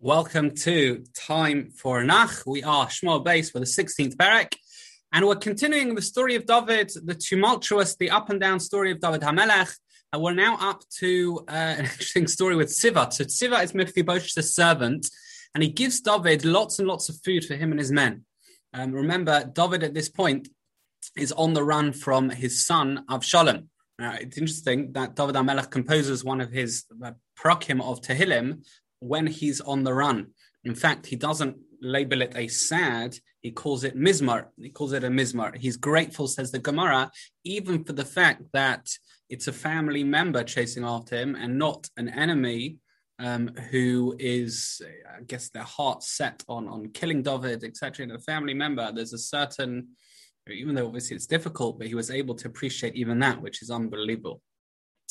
Welcome to Time for Nach. We are Shmuel Beis for the 16th Perek, and we're continuing the story of David, the tumultuous, the up and down story of David Hamelech. And we're now up to uh, an interesting story with Tziva. So Tziva is Mephibosheth's servant, and he gives David lots and lots of food for him and his men. Um, remember, David at this point is on the run from his son Avshalom. Now, it's interesting that David Hamelech composes one of his uh, prakim of Tehillim when he's on the run. In fact, he doesn't label it a sad, he calls it mizmor. He calls it a mizmor. He's grateful, says the Gemara, even for the fact that it's a family member chasing after him and not an enemy um, who is, I guess, their heart set on on killing David, etc. And a family member, there's a certain, even though obviously it's difficult, but he was able to appreciate even that, which is unbelievable.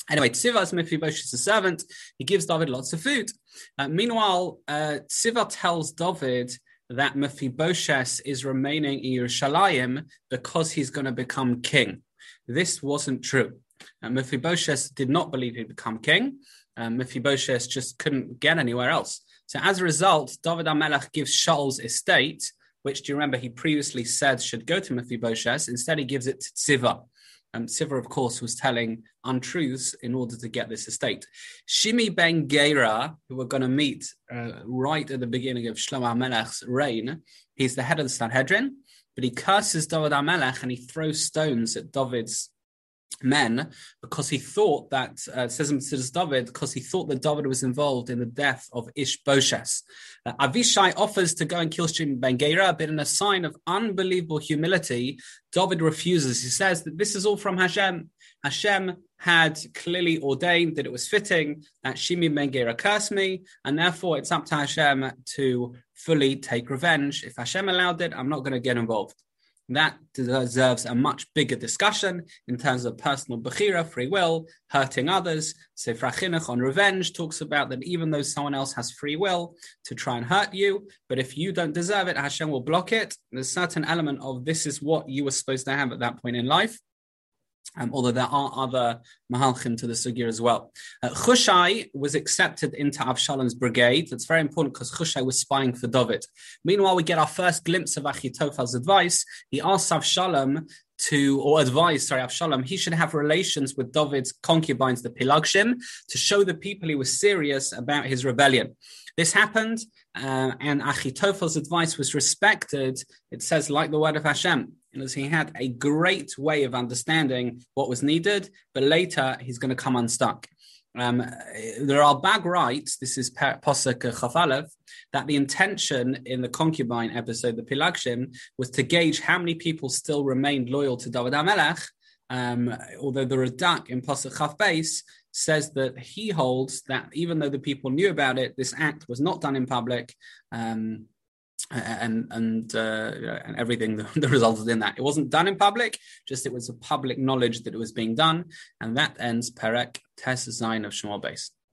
Anyway, Mephibosheth is a servant. He gives David lots of food. Uh, meanwhile, uh, Tziva tells David that Mephibosheth is remaining in Yerushalayim because he's going to become king. This wasn't true. Uh, Mephibosheth did not believe he'd become king. Uh, Mephibosheth just couldn't get anywhere else. So as a result, David Hamelech gives Shaul's estate, which do you remember he previously said should go to Mephibosheth. Instead, he gives it to Tziva. Um, Tziva, of course, was telling untruths in order to get this estate. Shimi ben Gera, who we're going to meet uh, right at the beginning of Shlomo HaMelech's reign, he's the head of the Sanhedrin, but he curses David HaMelech and he throws stones at David's men because he thought that uh, says him to David because he thought that David was involved in the death of Ishbosheth. Uh, Avishai offers to go and kill Shimon ben Gera, but in a sign of unbelievable humility, David refuses. He says that this is all from Hashem. Hashem had clearly ordained that it was fitting that Shimon ben Gera curse me, and therefore it's up to Hashem to fully take revenge. If Hashem allowed it, I'm not going to get involved. That deserves a much bigger discussion in terms of personal bechira, free will, hurting others. Sefer Chinuch on revenge talks about that even though someone else has free will to try and hurt you, but if you don't deserve it, Hashem will block it. There's a certain element of this is what you were supposed to have at that point in life. Um, although there are other mahalchim to the sugya as well. Uh, Chushai was accepted into Avshalom's brigade. That's very important because Chushai was spying for David. Meanwhile, we get our first glimpse of Achitophel's advice. He asks Avshalom to, or advise, sorry, Avshalom, he should have relations with David's concubines, the Pilagshim, to show the people he was serious about his rebellion. This happened, uh, and Achitophel's advice was respected. It says, like the word of Hashem, he had a great way of understanding what was needed, but later he's going to come unstuck. Um, there are bag rights, this is Posek Chaf Alef, that the intention in the concubine episode, the Pilagshim, was to gauge how many people still remained loyal to David HaMelech, um, although the Radak in Posek Chaf Beis says that he holds that even though the people knew about it, this act was not done in public. Um, and and uh, and everything that resulted in that. It wasn't done in public, just it was a public knowledge that it was being done, and that ends Perek Tes Zayin of Shmuel Beis.